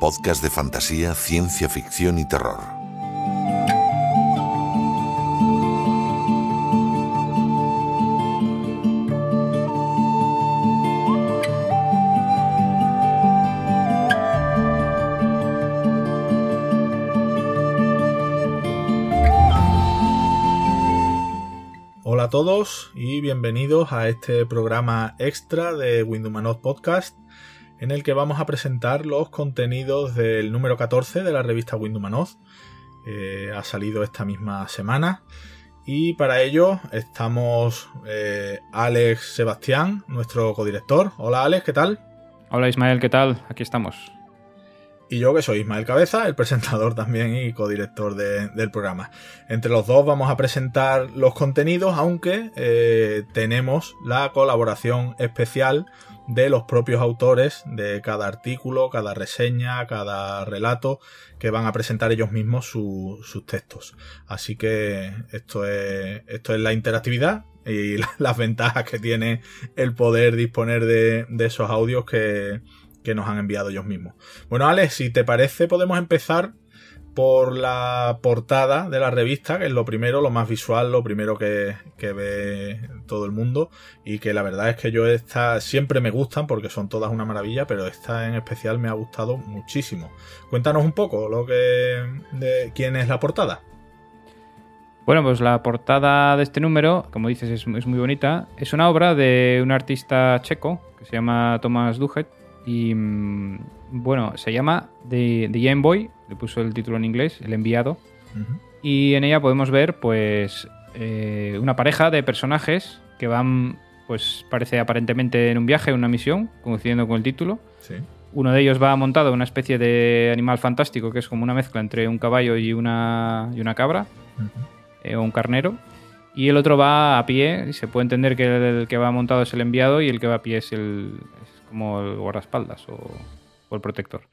Podcast de fantasía, ciencia ficción y terror. Hola a todos y bienvenidos a este programa extra de Windumanoz Podcast en el que vamos a presentar los contenidos del número 14 de la revista Windumanoz. Eh, ha salido esta misma semana y para ello estamos eh, Alex Sebastián, nuestro codirector. Hola Alex, ¿qué tal? Hola Ismael, ¿qué tal? Aquí estamos. Y yo que soy Ismael Cabeza, el presentador también y codirector de, del programa. Entre los dos vamos a presentar los contenidos, aunque eh, tenemos la colaboración especial de los propios autores de cada artículo, cada reseña, cada relato, que van a presentar ellos mismos sus textos. Así que esto es, esto es la interactividad y las ventajas que tiene el poder disponer de, de esos audios que, que nos han enviado ellos mismos. Bueno, Alex, si te parece, podemos empezar por la portada de la revista, que es lo primero, lo más visual, lo primero que, que, ve todo el mundo. Y que la verdad es que yo esta siempre me gustan porque son todas una maravilla, pero esta en especial me ha gustado muchísimo. Cuéntanos un poco lo que de quién es la portada. Bueno, pues la portada de este número, como dices, es, es muy bonita. Es una obra de un artista checo que se llama Tomás Dujet y mm, bueno, se llama The, The Game Boy, le puso el título en inglés, El enviado. Uh -huh. Y en ella podemos ver, pues, eh, una pareja de personajes que van, pues, parece aparentemente en un viaje, en una misión, coincidiendo con el título. Sí. Uno de ellos va montado en una especie de animal fantástico que es como una mezcla entre un caballo y una, y una cabra, uh -huh. eh, o un carnero. Y el otro va a pie, y se puede entender que el que va montado es el enviado y el que va a pie es el, como el guardaespaldas o, el protector.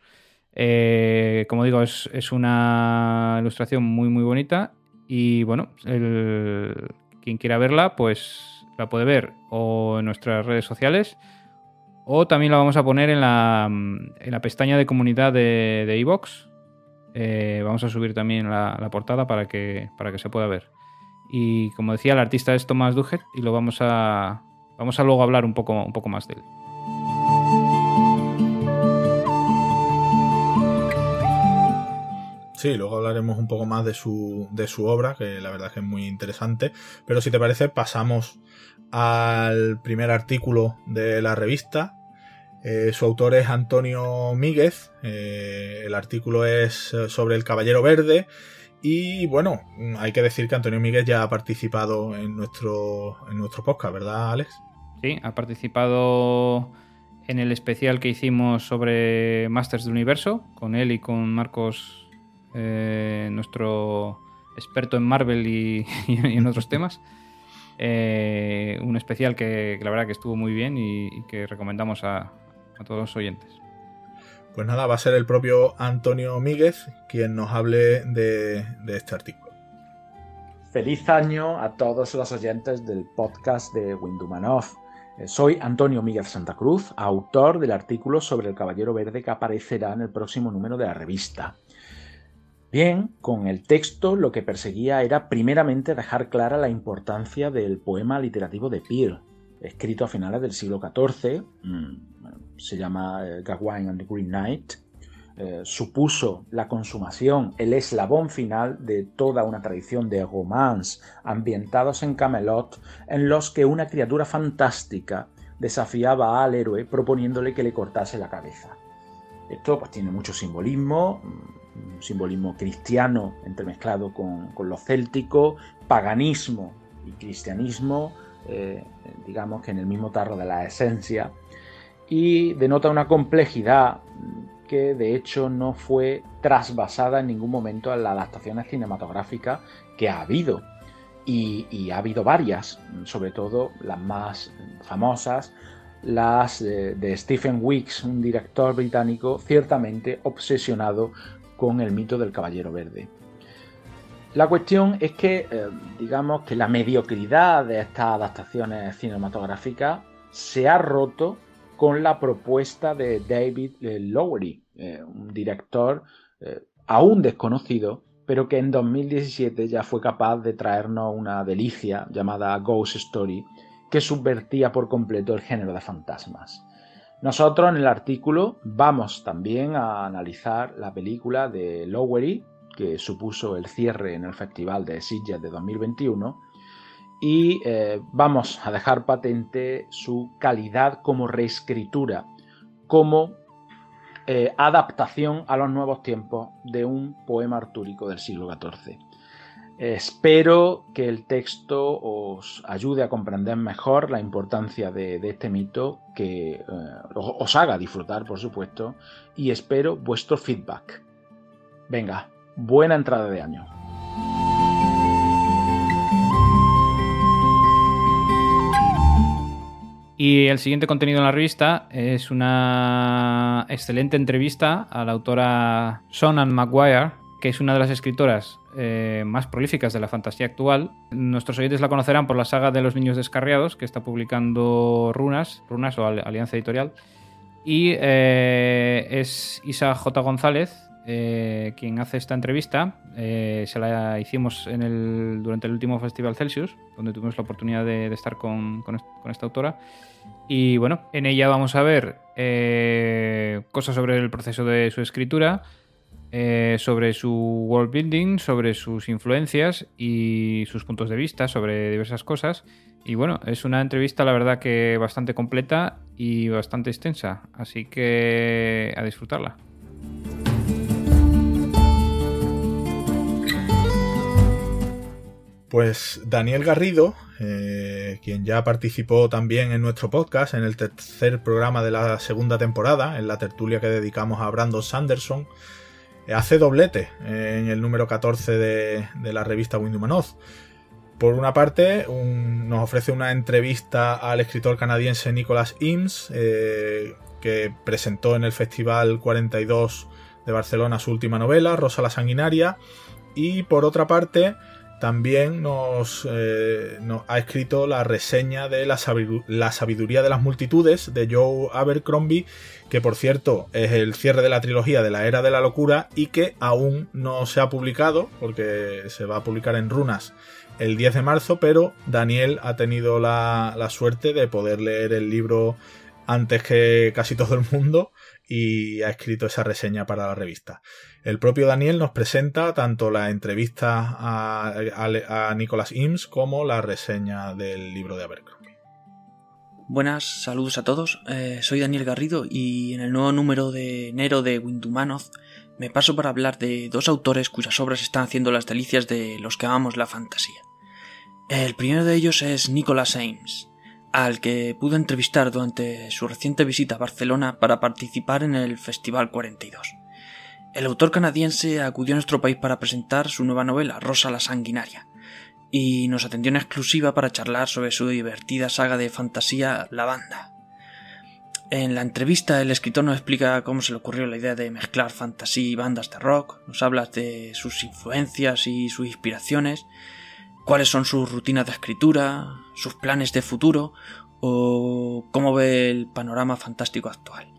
Eh, como digo, es, una ilustración muy muy bonita y bueno, quien quiera verla pues la puede ver o en nuestras redes sociales o también la vamos a poner en la, en la pestaña de comunidad de iVox. De eh, vamos a subir también la, portada para que, para que se pueda ver. Y como decía, el artista es Tomás Duget y lo vamos a, vamos a luego hablar un poco, un poco más de él. Sí, luego hablaremos un poco más de su, de su obra, que la verdad es que es muy interesante. Pero si te parece, pasamos al primer artículo de la revista. Eh, su autor es Antonio Míguez. Eh, el artículo es sobre el Caballero Verde. Y bueno, hay que decir que Antonio Míguez ya ha participado en nuestro, en nuestro podcast, ¿verdad, Alex? Sí, ha participado en el especial que hicimos sobre Masters del Universo, con él y con Marcos eh, nuestro experto en Marvel y, y en otros temas. Eh, un especial que, que, la verdad que estuvo muy bien y, y que recomendamos a, a, todos los oyentes. Pues nada, va a ser el propio Antonio Míguez quien nos hable de, de este artículo. Feliz año a todos los oyentes del podcast de Windumanov. Eh, soy Antonio Míguez Santa Cruz, autor del artículo sobre el Caballero Verde que aparecerá en el próximo número de la revista. Bien, con el texto lo que perseguía era primeramente dejar clara la importancia del poema literativo de Peer, escrito a finales del siglo XIV, se llama Gawain and the Green Knight, eh, supuso la consumación, el eslabón final de toda una tradición de romance ambientados en Camelot, en los que una criatura fantástica desafiaba al héroe proponiéndole que le cortase la cabeza. Esto pues, tiene mucho simbolismo, un simbolismo cristiano entremezclado con, con lo céltico, paganismo y cristianismo, eh, digamos que en el mismo tarro de la esencia, y denota una complejidad que de hecho no fue trasvasada en ningún momento en las adaptaciones cinematográficas que ha habido. Y, ha habido varias, sobre todo las más famosas, las de, de Stephen Weeks, un director británico ciertamente obsesionado con el mito del Caballero Verde. La cuestión es que, eh, digamos, que la mediocridad de estas adaptaciones cinematográficas se ha roto con la propuesta de David Lowery, un director aún desconocido, pero que en 2017 ya fue capaz de traernos una delicia llamada Ghost Story, que subvertía por completo el género de fantasmas. Nosotros en el artículo vamos también a analizar la película de Lowery, que supuso el cierre en el Festival de Sitges de 2021, y eh, vamos a dejar patente su calidad como reescritura, como eh, adaptación a los nuevos tiempos de un poema artúrico del siglo XIV. Espero que el texto os ayude a comprender mejor la importancia de, este mito, que eh, os haga disfrutar, por supuesto, y espero vuestro feedback. Venga, buena entrada de año. Y el siguiente contenido en la revista es una excelente entrevista a la autora Sonan Maguire, que es una de las escritoras eh, más prolíficas de la fantasía actual. Nuestros oyentes la conocerán por la saga de los niños descarriados, que está publicando Runas, Runas o Alianza Editorial. Y eh, es Isa J. González eh, quien hace esta entrevista. se la hicimos durante el último Festival Celsius, donde tuvimos la oportunidad de, estar con, esta autora. Y bueno, en ella vamos a ver cosas sobre el proceso de su escritura, eh, sobre su world building, sobre sus influencias y sus puntos de vista sobre diversas cosas. Y bueno, es una entrevista la verdad que bastante completa y bastante extensa, así que a disfrutarla. Pues Daniel Garrido, eh, quien ya participó también en nuestro podcast, en el tercer programa de la segunda temporada, en la tertulia que dedicamos a Brandon Sanderson, hace doblete en el número 14 de, la revista Windumanoz. Por una parte, nos ofrece una entrevista al escritor canadiense Nicholas Eames, eh, que presentó en el Festival 42 de Barcelona su última novela, Rosa la Sanguinaria. Y por otra parte, también nos, eh, ha escrito la reseña de la, sabiduría de las multitudes de Joe Abercrombie, que por cierto es el cierre de la trilogía de la Era de la Locura y que aún no se ha publicado, porque se va a publicar en runas el 10 de marzo, pero Daniel ha tenido la suerte de poder leer el libro antes que casi todo el mundo y ha escrito esa reseña para la revista. El propio Daniel nos presenta tanto la entrevista a, Nicholas Eames como la reseña del libro de Abercrombie. Buenas, saludos a todos. Eh, soy Daniel Garrido y en el nuevo número de enero de Windumanoth me paso para hablar de dos autores cuyas obras están haciendo las delicias de los que amamos la fantasía. El primero de ellos es Nicholas Ames, al que pude entrevistar durante su reciente visita a Barcelona para participar en el Festival 42. El autor canadiense acudió a nuestro país para presentar su nueva novela, Rosa la Sanguinaria, y nos atendió en exclusiva para charlar sobre su divertida saga de fantasía La Banda. En la entrevista el escritor nos explica cómo se le ocurrió la idea de mezclar fantasía y bandas de rock, nos habla de sus influencias y sus inspiraciones, cuáles son sus rutinas de escritura, sus planes de futuro o cómo ve el panorama fantástico actual.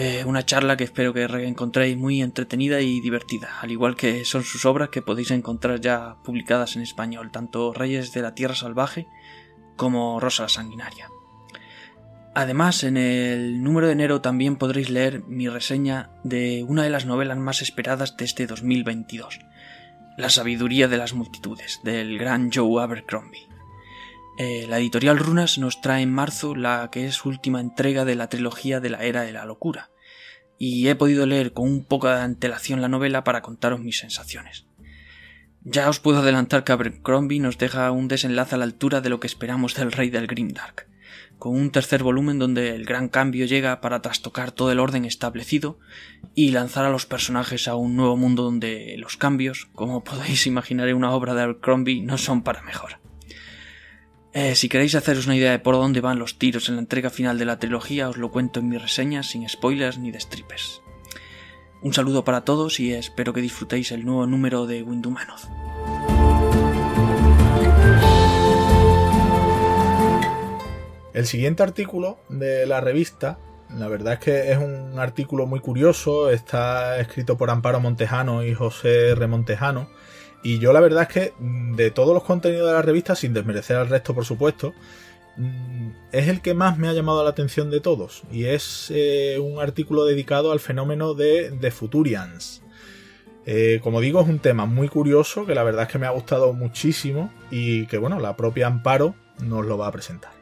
Eh, una charla que espero que encontréis muy entretenida y divertida, al igual que son sus obras que podéis encontrar ya publicadas en español, tanto Reyes de la Tierra Salvaje como Rosa Sanguinaria. Además, en el número de enero también podréis leer mi reseña de una de las novelas más esperadas de este 2022, la sabiduría de las multitudes, del gran Joe Abercrombie. Eh, la editorial Runas nos trae en marzo la que es última entrega de la trilogía de la Era de la Locura, y he podido leer con un poco de antelación la novela para contaros mis sensaciones. Ya os puedo adelantar que Abercrombie nos deja un desenlace a la altura de lo que esperamos del Rey del Grimdark, con un tercer volumen donde el gran cambio llega para trastocar todo el orden establecido y lanzar a los personajes a un nuevo mundo donde los cambios, como podéis imaginar en una obra de Abercrombie, no son para mejor. Eh, si queréis haceros una idea de por dónde van los tiros en la entrega final de la trilogía, os lo cuento en mi reseña sin spoilers ni destripes. Un saludo para todos y espero que disfrutéis el nuevo número de Windumanoth. El siguiente artículo de la revista La verdad es que es un artículo muy curioso, está escrito por Amparo Montejano y José R. Montejano. Y yo la verdad es que mm, de todos los contenidos de la revista, sin desmerecer al resto por supuesto, mm, es el que más me ha llamado la atención de todos. Y es eh, un artículo dedicado al fenómeno de The Futurians. Eh, como digo, es un tema muy curioso que la verdad es que me ha gustado muchísimo y que bueno, la propia Amparo nos lo va a presentar.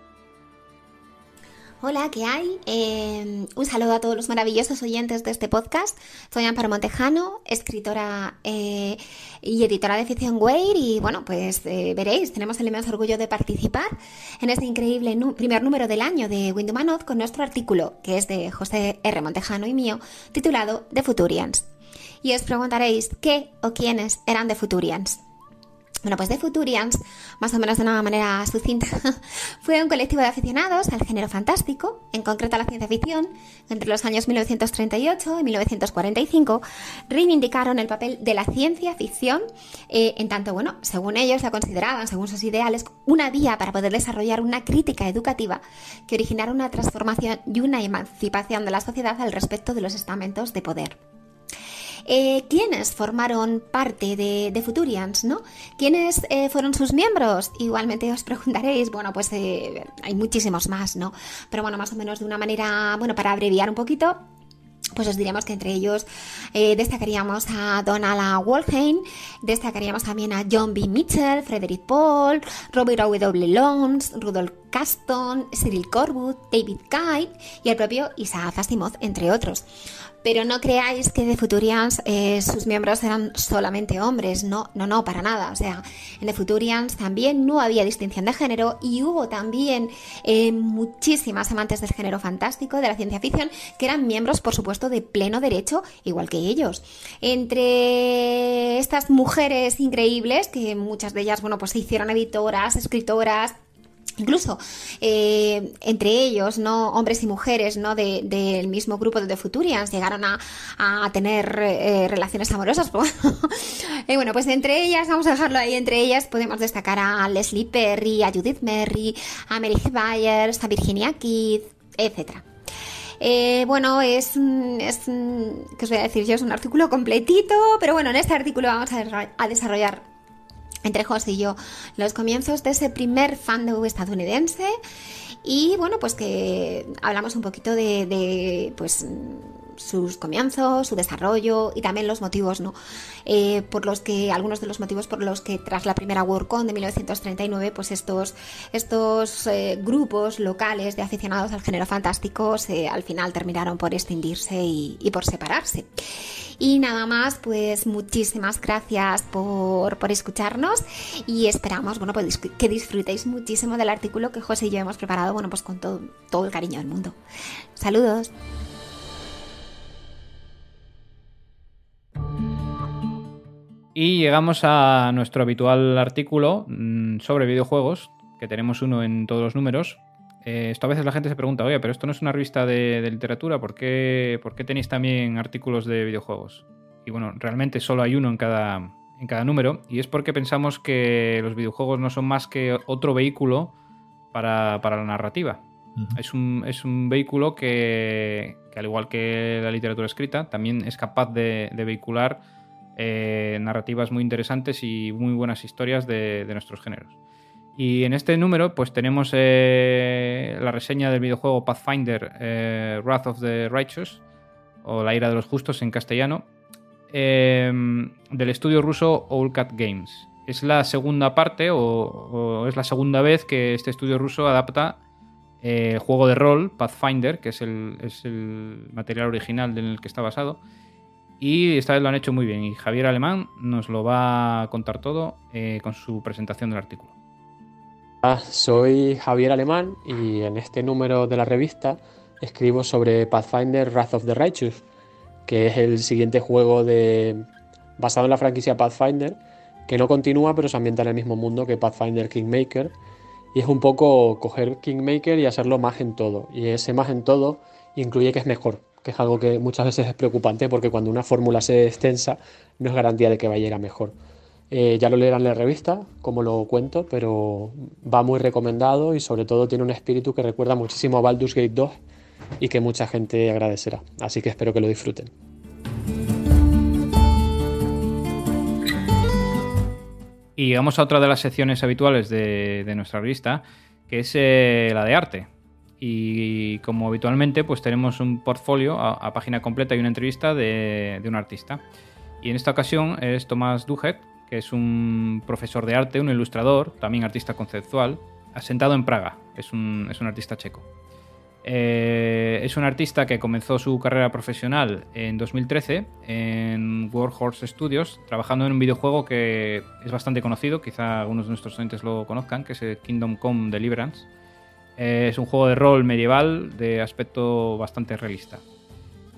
Hola, ¿qué hay? Em, un saludo a todos los maravillosos oyentes de este podcast. Soy Amparo Montejano, escritora eh, y editora de ficción Weir y bueno, pues eh, veréis, tenemos el inmenso orgullo de participar en este increíble primer número del año de Windumanoth con nuestro artículo, que es de José R. Montejano y mío, titulado The Futurians. Y os preguntaréis qué o quiénes eran The Futurians. Bueno, pues The Futurians, más o menos de una manera sucinta, fue un colectivo de aficionados al género fantástico, en concreto a la ciencia ficción, entre los años 1938 y 1945, reivindicaron el papel de la ciencia ficción, eh, en tanto, bueno, según ellos la consideraban, según sus ideales, una vía para poder desarrollar una crítica educativa que originara una transformación y una emancipación de la sociedad al respecto de los estamentos de poder. Eh, ¿Quiénes formaron parte de, Futurians? ¿no? ¿Quiénes eh, fueron sus miembros? Igualmente os preguntaréis, bueno, pues eh, hay muchísimos más, ¿no? Pero bueno, más o menos de una manera, bueno, para abreviar un poquito, pues os diríamos que entre ellos destacaríamos a Donald Wolheim, destacaríamos también a John B. Mitchell, Frederick Paul, Robert W. Lones, Rudolf Caston, Cyril Corbut, David Kite y el propio Isaac Asimov, entre otros. Pero no creáis que de Futurians eh, sus miembros eran solamente hombres, no, no, no, para nada. O sea, en The Futurians también no había distinción de género y hubo también eh, muchísimas amantes del género fantástico, de la ciencia ficción, que eran miembros, por supuesto, de pleno derecho, igual que ellos. Entre estas mujeres increíbles, que muchas de ellas, bueno, pues se hicieron editoras, escritoras, Incluso eh, entre ellos, ¿no? hombres y mujeres ¿no? del mismo grupo de The Futurians llegaron a, tener eh, relaciones amorosas. y bueno, pues entre ellas, vamos a dejarlo ahí, entre ellas podemos destacar a Leslie Perry, a Judith Merry, a Mary Byers, a Virginia Keith, etc. Eh, bueno, es, es, ¿qué os voy a decir yo? Es un artículo completito, pero bueno, en este artículo vamos a desarrollar entre José y yo los comienzos de ese primer fandom estadounidense. Y bueno pues que hablamos un poquito de, de pues sus comienzos, su desarrollo y también los motivos, ¿no? Eh, por los que, algunos de los motivos por los que tras la primera WorldCon de 1939, pues estos, estos eh, grupos locales de aficionados al género fantástico al final terminaron por extinguirse y, por separarse. Y nada más, pues muchísimas gracias por, por escucharnos y esperamos, bueno, pues que disfrutéis muchísimo del artículo que José y yo hemos preparado, bueno, pues con todo, todo el cariño del mundo. Saludos. Y llegamos a nuestro habitual artículo mm, sobre videojuegos, que tenemos uno en todos los números. Eh, esto a veces la gente se pregunta, oye, pero esto no es una revista de, literatura, ¿por qué, ¿por qué, tenéis también artículos de videojuegos? Y bueno, realmente solo hay uno en cada, en cada número, y es porque pensamos que los videojuegos no son más que otro vehículo para, la narrativa. Es, un, es, un, vehículo que, al igual que la literatura escrita, también es capaz de, de vehicular eh, narrativas muy interesantes y muy buenas historias de, nuestros géneros. Y en este número, pues tenemos eh, la reseña del videojuego Pathfinder eh, Wrath of the Righteous, o La ira de los justos en castellano, em, del estudio ruso Cat Games. Es la segunda parte, o, es la segunda vez que este estudio ruso adapta el juego de rol Pathfinder, que es el, material original en el que está basado, y esta vez lo han hecho muy bien y Javier Alemán nos lo va a contar todo eh, con su presentación del artículo. soy Javier Alemán y en este número de la revista escribo sobre Pathfinder Wrath of the Righteous, que es el siguiente juego de... basado en la franquicia Pathfinder, que no continúa pero se ambienta en el mismo mundo que Pathfinder Kingmaker. Y es un poco coger Kingmaker y hacerlo más en todo. Y ese más en todo incluye que es mejor, que es algo que muchas veces es preocupante porque cuando una fórmula se extensa no es garantía de que vaya a ir a mejor. Eh, ya lo leerán en la revista, como lo cuento, pero va muy recomendado y sobre todo tiene un espíritu que recuerda muchísimo a Baldur's Gate 2 y que mucha gente agradecerá. Así que espero que lo disfruten. Y vamos a otra de las secciones habituales de, nuestra revista, que es eh, la de arte. Y como habitualmente, pues tenemos un portfolio a, página completa y una entrevista de, un artista. Y en esta ocasión es Tomás Dujet, que es un profesor de arte, un ilustrador, también artista conceptual, asentado en Praga. Es un, es un artista checo. Eh, es un artista que comenzó su carrera profesional en 2013 en Warhorse Studios, trabajando en un videojuego que es bastante conocido, quizá algunos de nuestros oyentes lo conozcan, que es el Kingdom Come Deliverance. Eh, es un juego de rol medieval de aspecto bastante realista.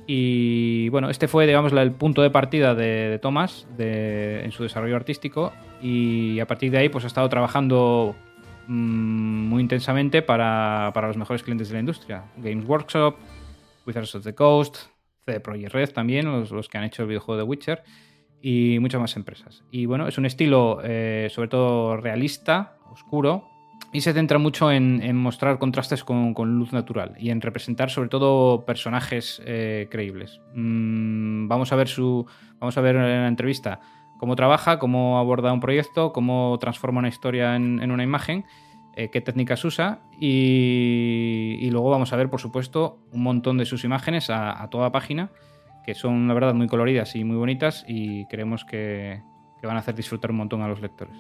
Y bueno, este fue, digamos, el punto de partida de, Thomas en su desarrollo artístico y a partir de ahí pues ha estado trabajando Mm, muy intensamente para, los mejores clientes de la industria. Games Workshop, Wizards of the Coast, CD Projekt Red también, los, que han hecho el videojuego de Witcher, y muchas más empresas. Y bueno, es un estilo eh, sobre todo realista, oscuro, y se centra mucho en, mostrar contrastes con, luz natural y en representar sobre todo personajes eh, creíbles. Mm, vamos a ver su. Vamos a ver en la entrevista cómo trabaja, cómo aborda un proyecto, cómo transforma una historia en, una imagen, eh, qué técnicas usa y, luego vamos a ver, por supuesto, un montón de sus imágenes a, toda página, que son, la verdad, muy coloridas y muy bonitas y creemos que, que van a hacer disfrutar un montón a los lectores.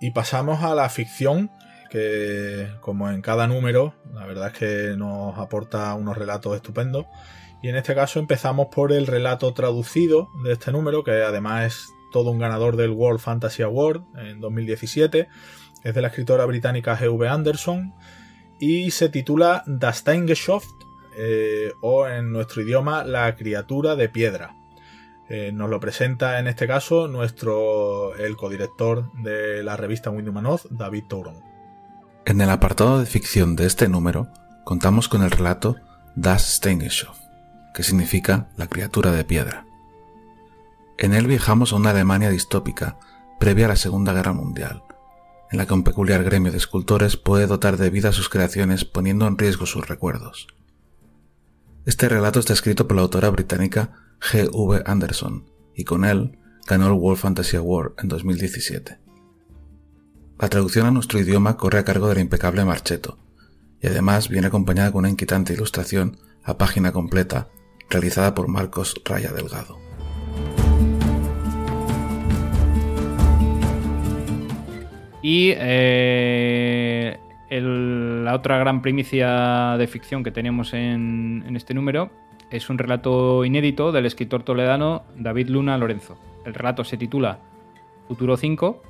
Y pasamos a la ficción, que como en cada número, la verdad es que nos aporta unos relatos estupendos. Y en este caso empezamos por el relato traducido de este número, que además es todo un ganador del World Fantasy Award en 2017. Es de la escritora británica G.V. Anderson y se titula Das Steingeschoft eh, o en nuestro idioma La criatura de piedra. Eh, nos lo presenta en este caso nuestro el codirector de la revista Windham David Touron. En el apartado de ficción de este número contamos con el relato Das Steingeschoft que significa la criatura de piedra. En él viajamos a una Alemania distópica previa a la Segunda Guerra Mundial, en la que un peculiar gremio de escultores puede dotar de vida a sus creaciones poniendo en riesgo sus recuerdos. Este relato está escrito por la autora británica G. V. Anderson y con él ganó el World Fantasy Award en 2017. La traducción a nuestro idioma corre a cargo del impecable Marcheto y además viene acompañada con una inquietante ilustración a página completa realizada por Marcos Raya Delgado. Y eh, la otra gran primicia de ficción que tenemos en, en, este número es un relato inédito del escritor toledano David Luna Lorenzo. El relato se titula Futuro 5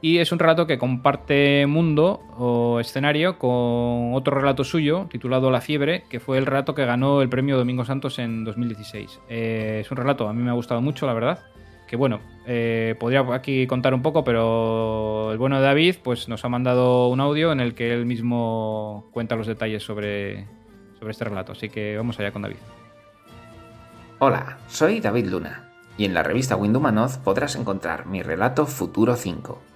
y es un relato que comparte mundo o escenario con otro relato suyo titulado La fiebre, que fue el relato que ganó el premio Domingo Santos en 2016. Eh, es un relato, a mí me ha gustado mucho, la verdad. Que bueno, eh, podría aquí contar un poco, pero el bueno de David pues, nos ha mandado un audio en el que él mismo cuenta los detalles sobre, sobre este relato. Así que vamos allá con David. Hola, soy David Luna, y en la revista Windumanoz podrás encontrar mi relato Futuro 5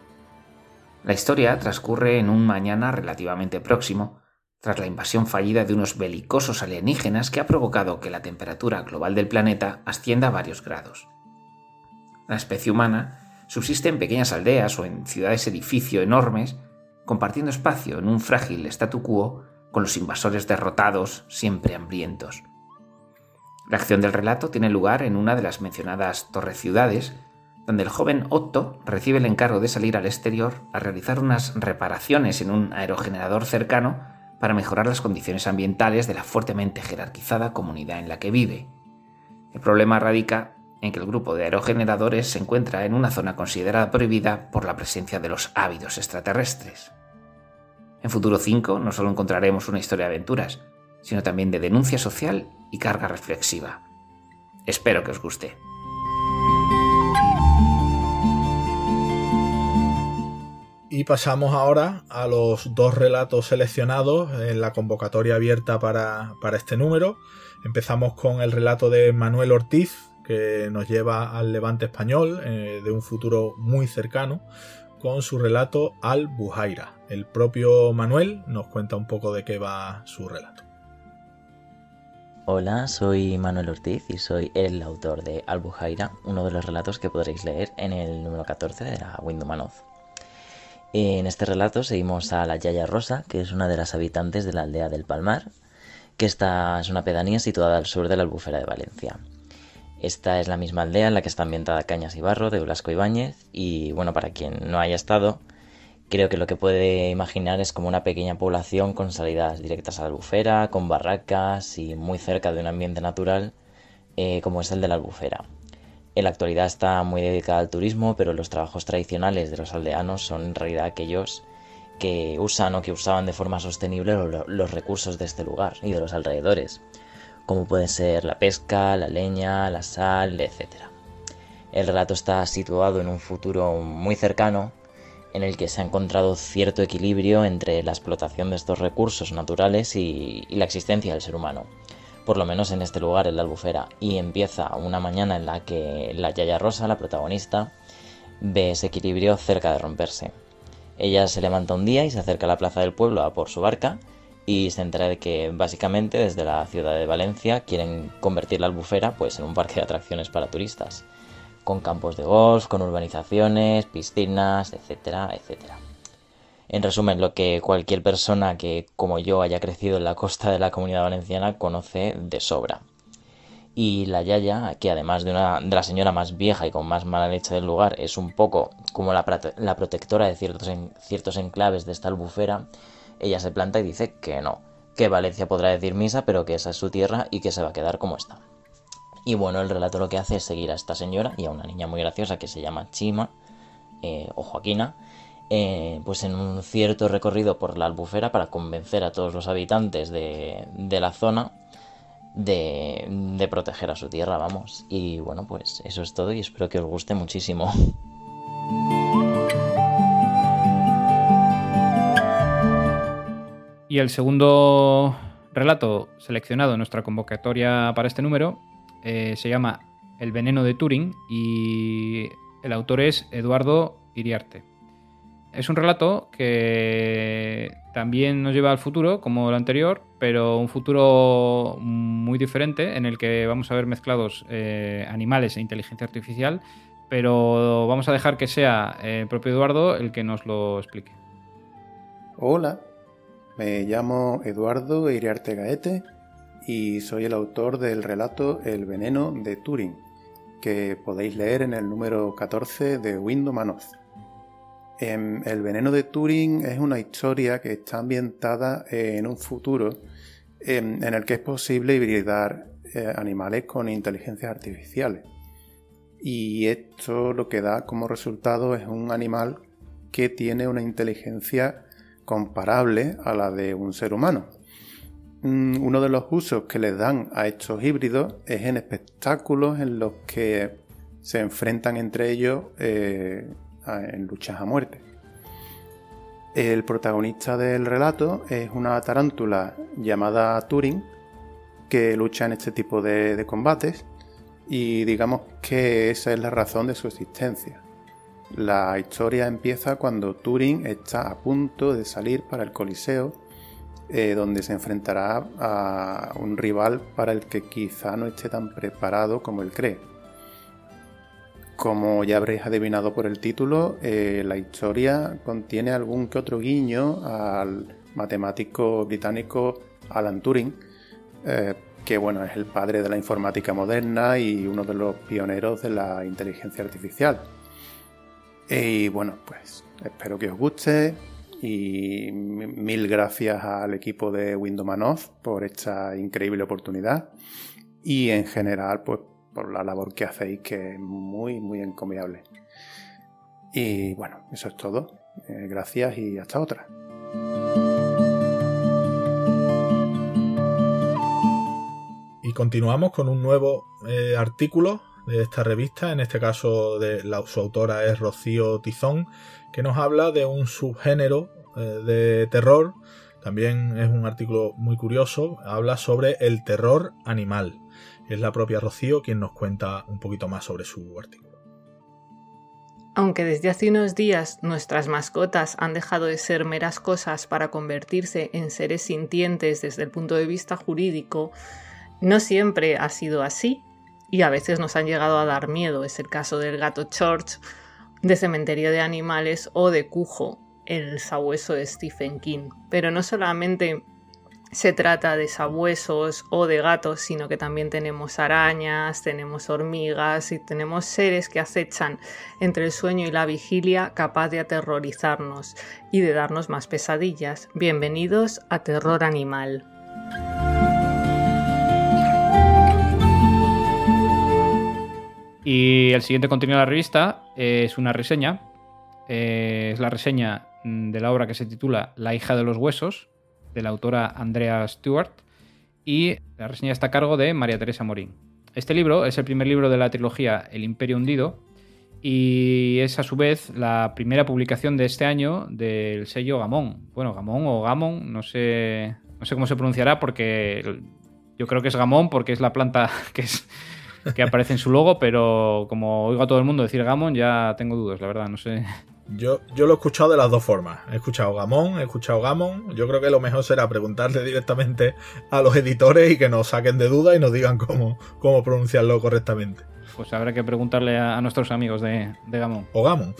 la historia transcurre en un mañana relativamente próximo, tras la invasión fallida de unos belicosos alienígenas que ha provocado que la temperatura global del planeta ascienda a varios grados. La especie humana subsiste en pequeñas aldeas o en ciudades edificio enormes, compartiendo espacio en un frágil statu quo con los invasores derrotados, siempre hambrientos. La acción del relato tiene lugar en una de las mencionadas torre ciudades donde el joven Otto recibe el encargo de salir al exterior a realizar unas reparaciones en un aerogenerador cercano para mejorar las condiciones ambientales de la fuertemente jerarquizada comunidad en la que vive. El problema radica en que el grupo de aerogeneradores se encuentra en una zona considerada prohibida por la presencia de los ávidos extraterrestres. En Futuro 5 no solo encontraremos una historia de aventuras, sino también de denuncia social y carga reflexiva. Espero que os guste. Y pasamos ahora a los dos relatos seleccionados en la convocatoria abierta para, este número. Empezamos con el relato de Manuel Ortiz, que nos lleva al levante español eh, de un futuro muy cercano, con su relato Al Bujaira. El propio Manuel nos cuenta un poco de qué va su relato. Hola, soy Manuel Ortiz y soy el autor de Al Bujaira, uno de los relatos que podréis leer en el número 14 de la Windumanoz. En este relato seguimos a la Yaya Rosa, que es una de las habitantes de la aldea del Palmar, que esta es una pedanía situada al sur de la Albufera de Valencia. Esta es la misma aldea en la que está ambientada Cañas y Barro de Blasco Ibáñez y bueno, para quien no haya estado, creo que lo que puede imaginar es como una pequeña población con salidas directas a la albufera, con barracas y muy cerca de un ambiente natural eh, como es el de la albufera. En la actualidad está muy dedicada al turismo, pero los trabajos tradicionales de los aldeanos son en realidad aquellos que usan o que usaban de forma sostenible los recursos de este lugar y de los alrededores, como pueden ser la pesca, la leña, la sal, etc. El relato está situado en un futuro muy cercano en el que se ha encontrado cierto equilibrio entre la explotación de estos recursos naturales y, y la existencia del ser humano por lo menos en este lugar, en la albufera, y empieza una mañana en la que la Yaya Rosa, la protagonista, ve ese equilibrio cerca de romperse. Ella se levanta un día y se acerca a la plaza del pueblo a por su barca y se entera de que básicamente desde la ciudad de Valencia quieren convertir la albufera pues en un parque de atracciones para turistas, con campos de golf, con urbanizaciones, piscinas, etcétera, etcétera. En resumen, lo que cualquier persona que, como yo, haya crecido en la costa de la comunidad valenciana conoce de sobra. Y la Yaya, que además de, una, de la señora más vieja y con más mala leche del lugar, es un poco como la, protectora de ciertos, ciertos enclaves de esta albufera, ella se planta y dice que no, que Valencia podrá decir misa, pero que esa es su tierra y que se va a quedar como está. Y bueno, el relato lo que hace es seguir a esta señora y a una niña muy graciosa que se llama Chima eh, o Joaquina, eh, pues en un cierto recorrido por la albufera para convencer a todos los habitantes de, la zona de, proteger a su tierra, vamos. Y bueno, pues eso es todo y espero que os guste muchísimo. Y el segundo relato seleccionado en nuestra convocatoria para este número eh, se llama El veneno de Turing y el autor es Eduardo Iriarte. Es un relato que también nos lleva al futuro, como el anterior, pero un futuro muy diferente en el que vamos a ver mezclados eh, animales e inteligencia artificial, pero vamos a dejar que sea el propio Eduardo el que nos lo explique. Hola, me llamo Eduardo Iriarte Gaete y soy el autor del relato El veneno de Turing, que podéis leer en el número 14 de Window Manoz. Em, el veneno de Turing es una historia que está ambientada en un futuro em, en el que es posible hibridar eh, animales con inteligencias artificiales. Y esto lo que da como resultado es un animal que tiene una inteligencia comparable a la de un ser humano. Mm, uno de los usos que les dan a estos híbridos es en espectáculos en los que se enfrentan entre ellos eh, en luchas a muerte. El protagonista del relato es una tarántula llamada Turing que lucha en este tipo de, combates y digamos que esa es la razón de su existencia. La historia empieza cuando Turing está a punto de salir para el Coliseo, eh, donde se enfrentará a un rival para el que quizá no esté tan preparado como él cree. Como ya habréis adivinado por el título, eh, la historia contiene algún que otro guiño al matemático británico Alan Turing, eh, que bueno, es el padre de la informática moderna y uno de los pioneros de la inteligencia artificial. Y bueno, pues espero que os guste y mil gracias al equipo de Windows Manoff por esta increíble oportunidad y en general pues por la labor que hacéis, que es muy, muy encomiable. Y bueno, eso es todo. Eh, gracias y hasta otra. Y continuamos con un nuevo eh, artículo de esta revista, en este caso de la, su autora es Rocío Tizón, que nos habla de un subgénero eh, de terror. También es un artículo muy curioso, habla sobre el terror animal. Es la propia Rocío quien nos cuenta un poquito más sobre su artículo. Aunque desde hace unos días nuestras mascotas han dejado de ser meras cosas para convertirse en seres sintientes desde el punto de vista jurídico, no siempre ha sido así y a veces nos han llegado a dar miedo. Es el caso del gato George, de Cementerio de Animales o de Cujo, el sabueso de Stephen King. Pero no solamente se trata de sabuesos o de gatos, sino que también tenemos arañas, tenemos hormigas y tenemos seres que acechan entre el sueño y la vigilia capaz de aterrorizarnos y de darnos más pesadillas. Bienvenidos a Terror Animal. Y el siguiente contenido de la revista es una reseña. Eh, es la reseña mm, de la obra que se titula La hija de los huesos, de la autora Andrea Stewart. Y la reseña está a cargo de María Teresa Morín. Este libro es el primer libro de la trilogía El Imperio Hundido y es a su vez la primera publicación de este año del sello Gamón. Bueno, Gamón o Gamón, no sé, no sé cómo se pronunciará porque yo creo que es Gamón porque es la planta que que aparece en su logo, pero como oigo a todo el mundo decir Gamon, ya tengo dudas, la verdad, no sé. Yo, yo lo he escuchado de las dos formas. He escuchado Gamón, he escuchado Gamon. Yo creo que lo mejor será preguntarle directamente a los editores y que nos saquen de duda y nos digan cómo, cómo pronunciarlo correctamente. Pues habrá que preguntarle a, nuestros amigos de, de Gamón. O Gamon.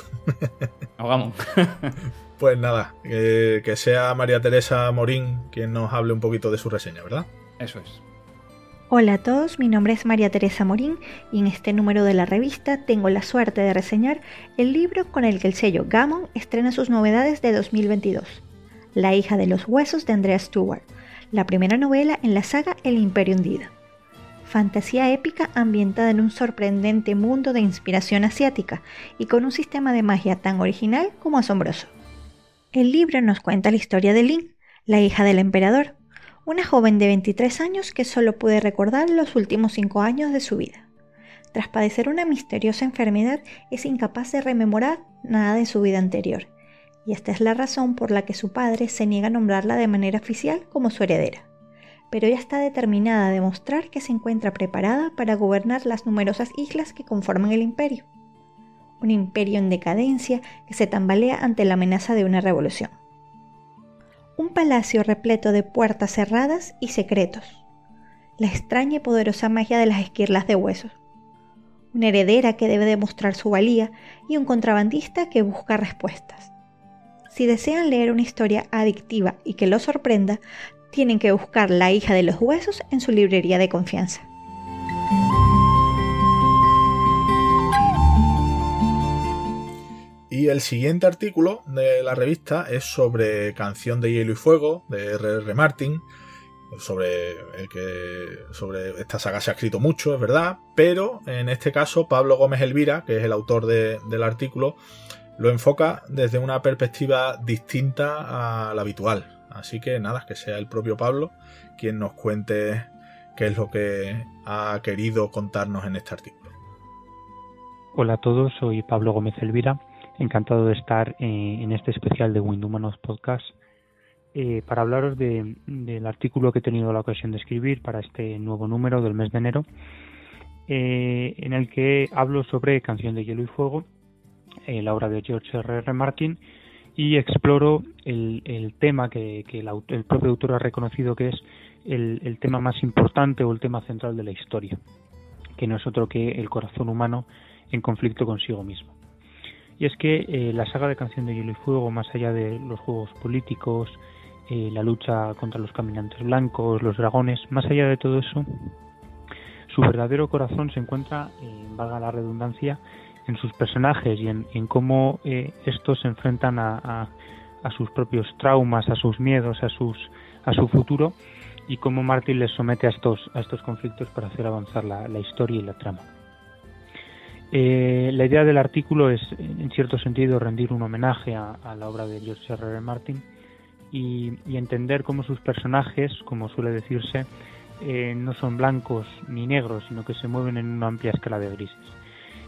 o Gamon. pues nada, que sea María Teresa Morín quien nos hable un poquito de su reseña, ¿verdad? Eso es. Hola a todos, mi nombre es María Teresa Morín y en este número de la revista tengo la suerte de reseñar el libro con el que el sello Gammon estrena sus novedades de 2022, La hija de los huesos de Andrea Stewart, la primera novela en la saga El Imperio Hundido. Fantasía épica ambientada en un sorprendente mundo de inspiración asiática y con un sistema de magia tan original como asombroso. El libro nos cuenta la historia de Lin, la hija del emperador, una joven de 23 años que solo puede recordar los últimos 5 años de su vida. Tras padecer una misteriosa enfermedad, es incapaz de rememorar nada de su vida anterior, y esta es la razón por la que su padre se niega a nombrarla de manera oficial como su heredera. Pero ella está determinada a demostrar que se encuentra preparada para gobernar las numerosas islas que conforman el imperio. Un imperio en decadencia que se tambalea ante la amenaza de una revolución un palacio repleto de puertas cerradas y secretos, la extraña y poderosa magia de las esquirlas de huesos, una heredera que debe demostrar su valía y un contrabandista que busca respuestas. Si desean leer una historia adictiva y que los sorprenda, tienen que buscar La hija de los huesos en su librería de confianza. Y el siguiente artículo de la revista es sobre Canción de Hielo y Fuego de R.R. Martin. Sobre, el que, sobre esta saga se ha escrito mucho, es verdad, pero en este caso Pablo Gómez Elvira, que es el autor del artículo, lo enfoca desde una perspectiva distinta a la habitual. Así que nada, que sea el propio Pablo quien nos cuente qué es lo que ha querido contarnos en este artículo. Hola a todos, soy Pablo Gómez Elvira Encantado de estar eh, en este especial de Windumanos Podcast eh, para hablaros del artículo que he tenido la ocasión de escribir para este nuevo número del mes de enero, eh, en el que hablo sobre Canción de Hielo y Fuego, la obra de George R. R. Martin, y exploro el, tema que, el, propio autor ha reconocido que es el tema más importante o el tema central de la historia, que no es otro que el corazón humano en conflicto consigo mismo. Y es que eh, la saga de Canción de Hielo y Fuego, más allá de los juegos políticos, eh, la lucha contra los caminantes blancos, los dragones, más allá de todo eso, su verdadero corazón se encuentra, eh, valga la redundancia, en sus personajes y en, cómo estos se enfrentan a, sus propios traumas, a sus miedos, a, sus, a su futuro y cómo Martin les somete a estos, a estos conflictos para hacer avanzar la historia y la trama. Eh, la idea del artículo es, en cierto sentido, rendir un homenaje a, la obra de George R. R. Martin y, entender cómo sus personajes, como suele decirse, eh, no son blancos ni negros, sino que se mueven en una amplia escala de grises.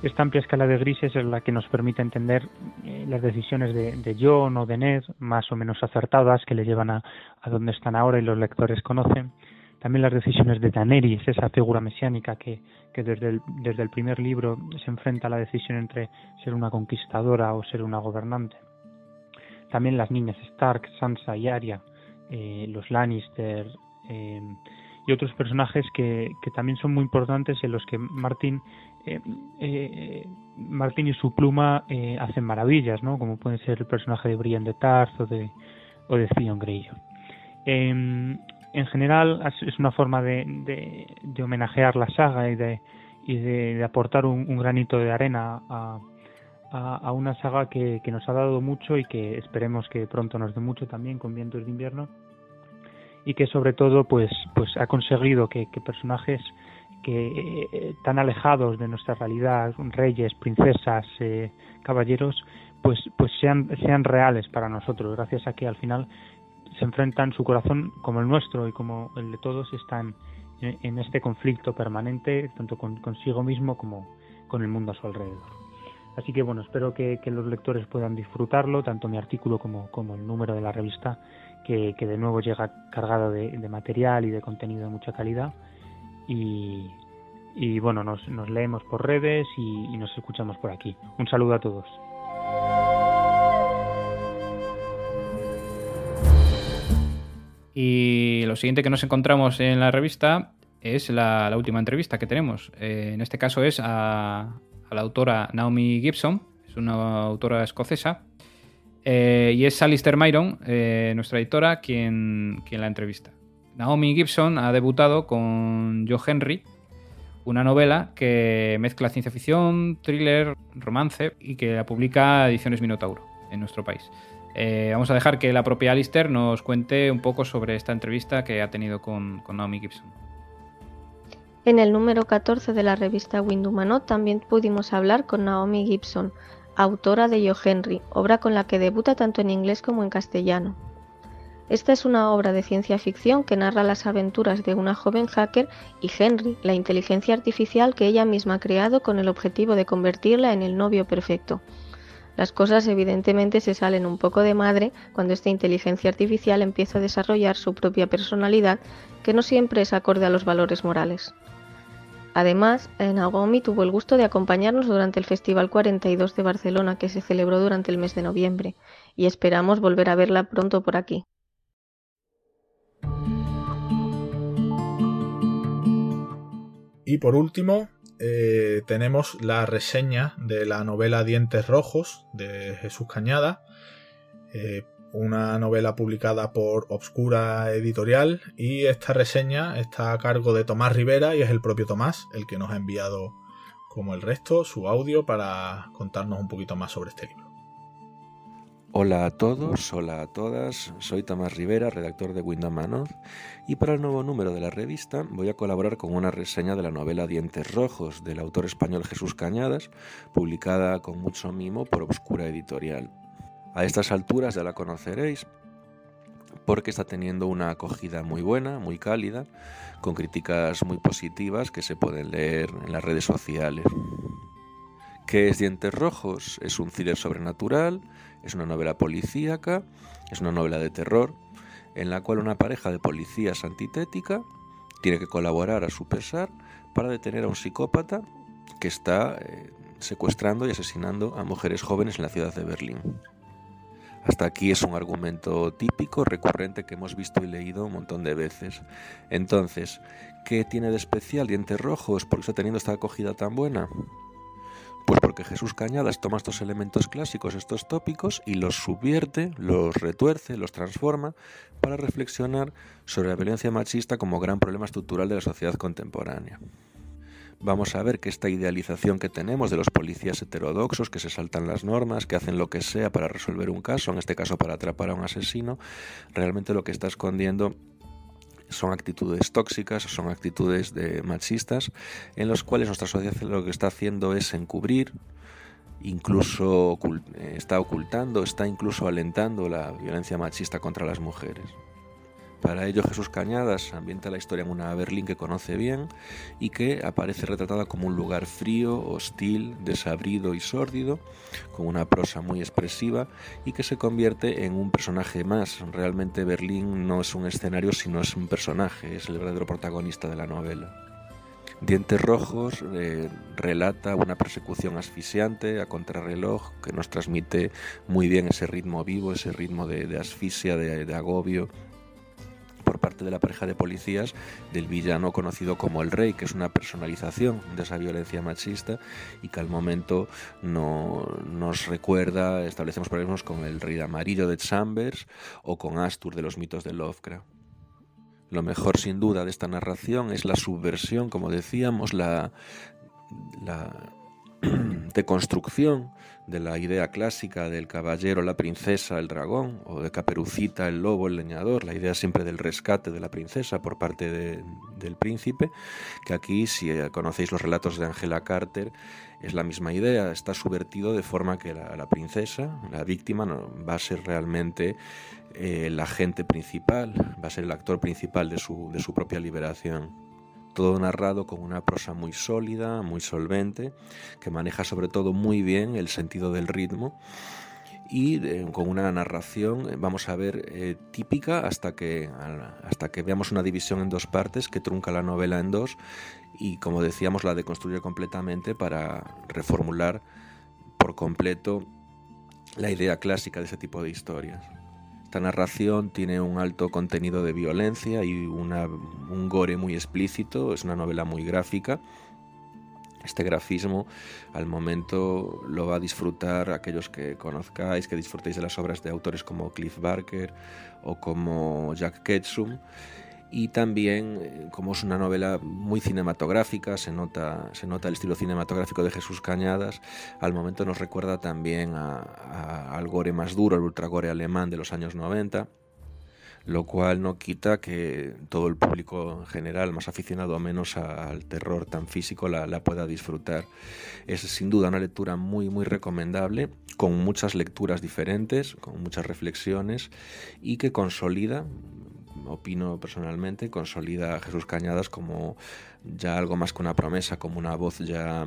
Esta amplia escala de grises es la que nos permite entender eh, las decisiones de, John o de Ned, más o menos acertadas, que le llevan a, a donde están ahora y los lectores conocen, también las decisiones de Daenerys, esa figura mesiánica que, que desde, el, desde el primer libro se enfrenta a la decisión entre ser una conquistadora o ser una gobernante. También las niñas Stark, Sansa y Arya, eh, los Lannister eh, y otros personajes que, que, también son muy importantes en los que Martin eh, Martin y su pluma hacen maravillas, ¿no? Como puede ser el personaje de Brienne de Tarth o de, o de Theon Greyjoy. Em, en general es una forma de, de, homenajear la saga y de, y de, aportar un, granito de arena a, a, una saga que, nos ha dado mucho y que esperemos que pronto nos dé mucho también con vientos de invierno. Y que sobre todo pues pues ha conseguido que, personajes que eh, tan alejados de nuestra realidad reyes princesas eh, caballeros pues pues sean sean reales para nosotros gracias a que al final se enfrentan su corazón como el nuestro y como el de todos están en, este conflicto permanente tanto con, consigo mismo como con el mundo a su alrededor. Así que bueno, espero que, los lectores puedan disfrutarlo, tanto mi artículo como, como el número de la revista, que, de nuevo llega cargado de, material y de contenido de mucha calidad. Y, y bueno, nos, nos, leemos por redes y nos escuchamos por aquí. Un saludo a todos. Y lo siguiente que nos encontramos en la revista es la, última entrevista que tenemos. Eh, en este caso es a, la autora Naomi Gibson, es una autora escocesa, eh, y es Alistair Myron, eh, nuestra editora, quien, quien la entrevista. Naomi Gibson ha debutado con Joe Henry, una novela que mezcla ciencia ficción, thriller, romance y que la publica Ediciones Minotauro en nuestro país. Eh, vamos a dejar que la propia Alistair nos cuente un poco sobre esta entrevista que ha tenido con, Naomi Gibson. En el número 14 de la revista Windumanot también pudimos hablar con Naomi Gibson, autora de Yo Henry, obra con la que debuta tanto en inglés como en castellano. Esta es una obra de ciencia ficción que narra las aventuras de una joven hacker y Henry, la inteligencia artificial que ella misma ha creado con el objetivo de convertirla en el novio perfecto. Las cosas evidentemente se salen un poco de madre cuando esta inteligencia artificial empieza a desarrollar su propia personalidad que no siempre es acorde a los valores morales. Además, Naomi tuvo el gusto de acompañarnos durante el Festival 42 de Barcelona que se celebró durante el mes de noviembre y esperamos volver a verla pronto por aquí. Y por último, eh, tenemos la reseña de la novela Dientes Rojos de Jesús Cañada, eh, una novela publicada por Obscura Editorial y esta reseña está a cargo de Tomás Rivera y es el propio Tomás el que nos ha enviado como el resto su audio para contarnos un poquito más sobre este libro. Hola a todos, hola a todas, soy Tomás Rivera, redactor de Windows Manoz, y para el nuevo número de la revista voy a colaborar con una reseña de la novela Dientes Rojos del autor español Jesús Cañadas, publicada con mucho mimo por Obscura Editorial. A estas alturas ya la conoceréis porque está teniendo una acogida muy buena, muy cálida, con críticas muy positivas que se pueden leer en las redes sociales. ¿Qué es Dientes Rojos? Es un thriller sobrenatural es una novela policíaca, es una novela de terror, en la cual una pareja de policías antitética tiene que colaborar a su pesar para detener a un psicópata que está eh, secuestrando y asesinando a mujeres jóvenes en la ciudad de Berlín. Hasta aquí es un argumento típico, recurrente, que hemos visto y leído un montón de veces. Entonces, ¿qué tiene de especial Dientes Rojos? ¿Por qué está teniendo esta acogida tan buena? Pues porque Jesús Cañadas toma estos elementos clásicos, estos tópicos, y los subvierte, los retuerce, los transforma para reflexionar sobre la violencia machista como gran problema estructural de la sociedad contemporánea. Vamos a ver que esta idealización que tenemos de los policías heterodoxos que se saltan las normas, que hacen lo que sea para resolver un caso, en este caso para atrapar a un asesino, realmente lo que está escondiendo son actitudes tóxicas, son actitudes de machistas, en los cuales nuestra sociedad lo que está haciendo es encubrir, incluso eh, está ocultando, está incluso alentando la violencia machista contra las mujeres. Para ello Jesús Cañadas ambienta la historia en una Berlín que conoce bien y que aparece retratada como un lugar frío, hostil, desabrido y sórdido, con una prosa muy expresiva y que se convierte en un personaje más. Realmente Berlín no es un escenario sino es un personaje, es el verdadero protagonista de la novela. Dientes Rojos eh, relata una persecución asfixiante a contrarreloj que nos transmite muy bien ese ritmo vivo, ese ritmo de, asfixia, de agobio, por parte de la pareja de policías del villano conocido como el rey, que es una personalización de esa violencia machista y que al momento no, nos recuerda, establecemos problemas con el rey amarillo de Chambers o con Astur de los mitos de Lovecraft. Lo mejor sin duda de esta narración es la subversión, como decíamos, la deconstrucción de la idea clásica del caballero, la princesa, el dragón, o de Caperucita, el lobo, el leñador, la idea siempre del rescate de la princesa por parte del príncipe, que aquí, si conocéis los relatos de Angela Carter, es la misma idea, está subvertido de forma que la, princesa, la víctima, no, va a ser realmente eh, el agente principal, va a ser el actor principal de su, de su propia liberación todo narrado con una prosa muy sólida, muy solvente, que maneja sobre todo muy bien el sentido del ritmo y eh, con una narración, eh, vamos a ver, eh, típica hasta que, hasta que veamos una división en dos partes que trunca la novela en dos y como decíamos la deconstruye completamente para reformular por completo la idea clásica de ese tipo de historias. Esta narración tiene un alto contenido de violencia y un gore muy explícito, es una novela muy gráfica. Este grafismo al momento lo va a disfrutar aquellos que conozcáis, que disfrutéis de las obras de autores como Cliff Barker o como Jack Ketchum y también eh, como es una novela muy cinematográfica, se nota, se nota el estilo cinematográfico de Jesús Cañadas, al momento nos recuerda también al gore más duro, el ultragore alemán de los años 90, lo cual no quita que todo el público en general, más aficionado o menos al terror tan físico, la, la, pueda disfrutar. Es sin duda una lectura muy, muy recomendable, con muchas lecturas diferentes, con muchas reflexiones y que consolida opino personalmente, consolida a Jesús Cañadas como ya algo más que una promesa, como una voz ya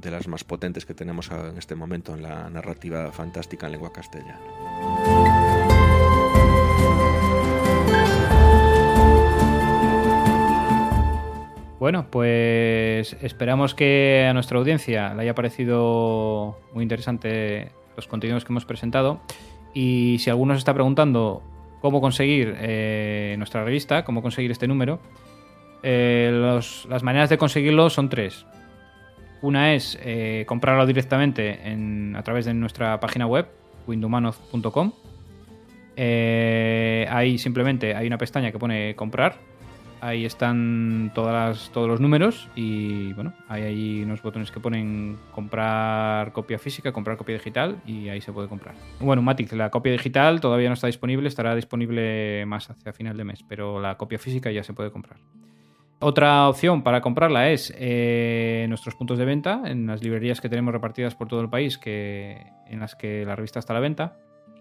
de las más potentes que tenemos en este momento en la narrativa fantástica en lengua castellana. Bueno, pues esperamos que a nuestra audiencia le haya parecido muy interesante los contenidos que hemos presentado. Y si alguno se está preguntando cómo conseguir eh, nuestra revista, cómo conseguir este número. Eh, las maneras de conseguirlo son tres. Una es eh, comprarlo directamente a través de nuestra página web, windumanoz.com. ahí simplemente hay una pestaña que pone comprar Ahí están todos los números y bueno, hay ahí unos botones que ponen comprar copia física, comprar copia digital y ahí se puede comprar. Bueno, Matic, la copia digital todavía no está disponible, estará disponible más hacia final de mes, pero la copia física ya se puede comprar. Otra opción para comprarla es eh, nuestros puntos de venta, en las librerías que tenemos repartidas por todo el país, que, en las que la revista está a la venta.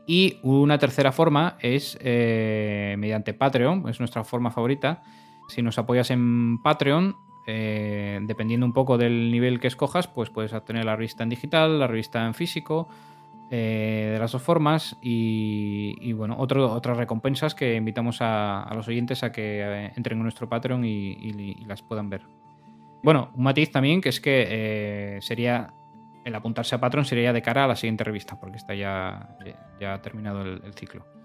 Y una tercera forma es eh, mediante Patreon, es nuestra forma favorita, si nos apoyas en Patreon, eh, dependiendo un poco del nivel que escojas, pues puedes obtener la revista en digital, la revista en físico, eh, de las dos formas y, bueno, otras recompensas que invitamos a, los oyentes a que eh, entren en nuestro Patreon y, las puedan ver. Bueno, un matiz también que es que sería el apuntarse a Patreon sería de cara a la siguiente revista, porque está ya, ya terminado el ciclo.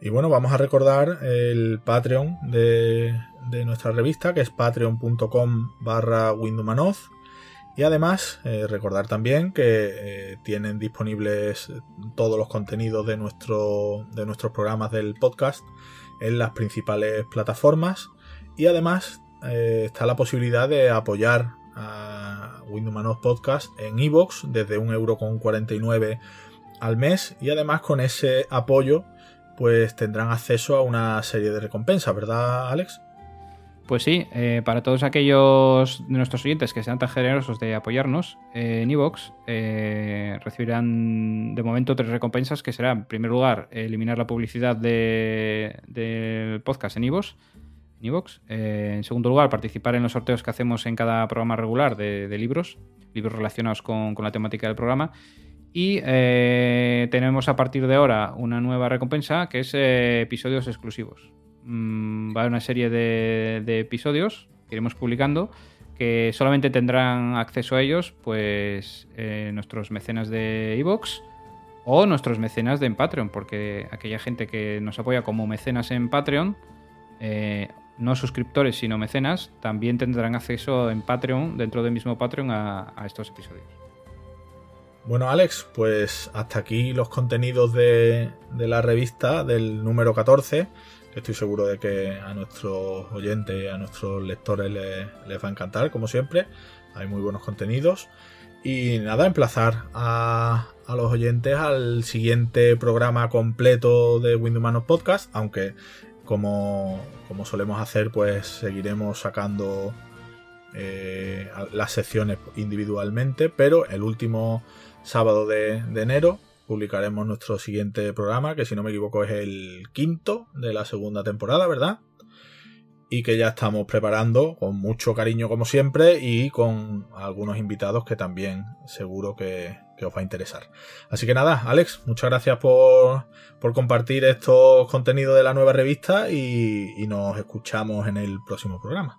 Y bueno, vamos a recordar el Patreon de, nuestra revista, que es patreon.com barra Windumanoz. Y además, eh, recordar también que eh, tienen disponibles todos los contenidos de, nuestro, de nuestros programas del podcast en las principales plataformas. Y además eh, está la posibilidad de apoyar a Windumanoz Podcast en iVoox desde 1,49€ al mes. Y además con ese apoyo pues tendrán acceso a una serie de recompensas, ¿verdad, Alex? Pues sí, eh, para todos aquellos de nuestros oyentes que sean tan generosos de apoyarnos eh, en Evox, eh, recibirán de momento tres recompensas que serán, en primer lugar, eliminar la publicidad del podcast en Evox. En, en segundo lugar, participar en los sorteos que hacemos en cada programa regular de, libros, libros relacionados con, la temática del programa. Y tenemos a partir de ahora una nueva recompensa que es episodios exclusivos. Mm, va a haber una serie de, episodios que iremos publicando que solamente tendrán acceso a ellos pues eh, nuestros mecenas de Evox o nuestros mecenas de en Patreon, porque aquella gente que nos apoya como mecenas en Patreon, eh, no suscriptores sino mecenas, también tendrán acceso en Patreon, dentro del mismo Patreon, a estos episodios. Bueno, Alex, pues hasta aquí los contenidos de, la revista del número 14 estoy seguro de que a nuestros oyentes, a nuestros lectores les, va a encantar, como siempre. Hay muy buenos contenidos. Y nada, emplazar a, los oyentes al siguiente programa completo de Windows Podcast, aunque como, solemos hacer, pues seguiremos sacando eh, las secciones individualmente, pero el último sábado de enero publicaremos nuestro siguiente programa, que si no me equivoco es el quinto de la segunda temporada, ¿verdad? Y que ya estamos preparando con mucho cariño como siempre y con algunos invitados que también seguro que, os va a interesar. Así que nada, Alex, muchas gracias por, compartir estos contenidos de la nueva revista y, y nos escuchamos en el próximo programa.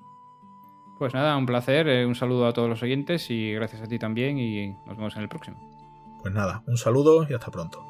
Pues nada, un placer, eh, un saludo a todos los oyentes y gracias a ti también y nos vemos en el próximo. Pues nada, un saludo y hasta pronto.